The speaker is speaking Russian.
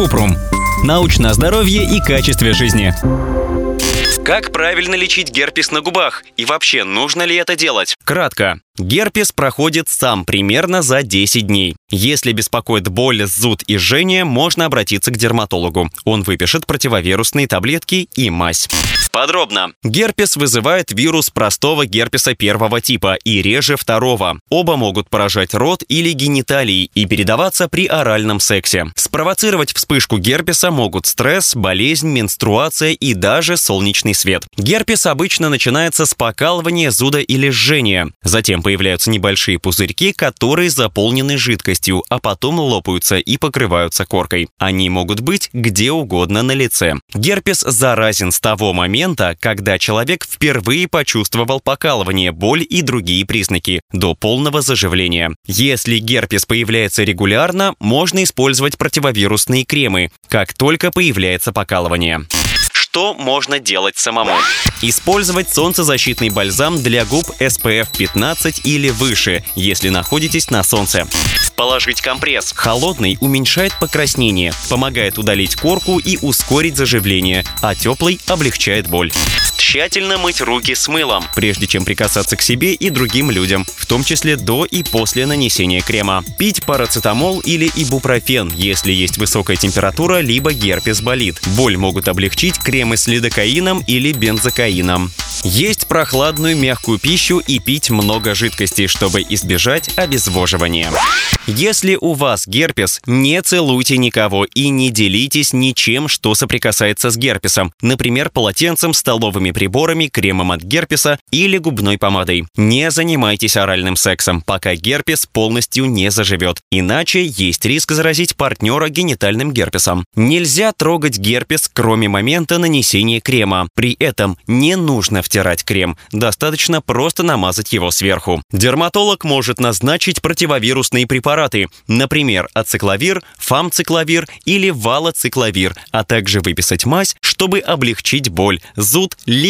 Купрум. Научное здоровье и качестве жизни. Как правильно лечить герпес на губах? И вообще, нужно ли это делать? Кратко. Герпес проходит сам примерно за 10 дней. Если беспокоит боль, зуд и жжение, можно обратиться к дерматологу. Он выпишет противовирусные таблетки и мазь. Подробно. Герпес вызывает вирус простого герпеса первого типа и реже второго. Оба могут поражать рот или гениталии и передаваться при оральном сексе. Спровоцировать вспышку герпеса могут стресс, болезнь, менструация и даже солнечный свет. Герпес обычно начинается с покалывания, зуда или жжения. Затем появляются небольшие пузырьки, которые заполнены жидкостью, а потом лопаются и покрываются коркой. Они могут быть где угодно на лице. Герпес заразен с того момента, когда человек впервые почувствовал покалывание, боль и другие признаки, до полного заживления. Если герпес появляется регулярно, можно использовать противовирусные кремы, как только появляется покалывание что можно делать самому. Использовать солнцезащитный бальзам для губ SPF 15 или выше, если находитесь на солнце. Положить компресс. Холодный уменьшает покраснение, помогает удалить корку и ускорить заживление, а теплый облегчает боль. Тщательно мыть руки с мылом, прежде чем прикасаться к себе и другим людям, в том числе до и после нанесения крема. Пить парацетамол или ибупрофен, если есть высокая температура, либо герпес болит. Боль могут облегчить кремы с лидокаином или бензокаином. Есть прохладную мягкую пищу и пить много жидкости, чтобы избежать обезвоживания. Если у вас герпес, не целуйте никого и не делитесь ничем, что соприкасается с герпесом, например, полотенцем, столовыми приборами, кремом от герпеса или губной помадой. Не занимайтесь оральным сексом, пока герпес полностью не заживет, иначе есть риск заразить партнера генитальным герпесом. Нельзя трогать герпес, кроме момента нанесения крема. При этом не нужно втирать крем, достаточно просто намазать его сверху. Дерматолог может назначить противовирусные препараты, например, ацикловир, фамцикловир или валоцикловир, а также выписать мазь, чтобы облегчить боль, зуд, либо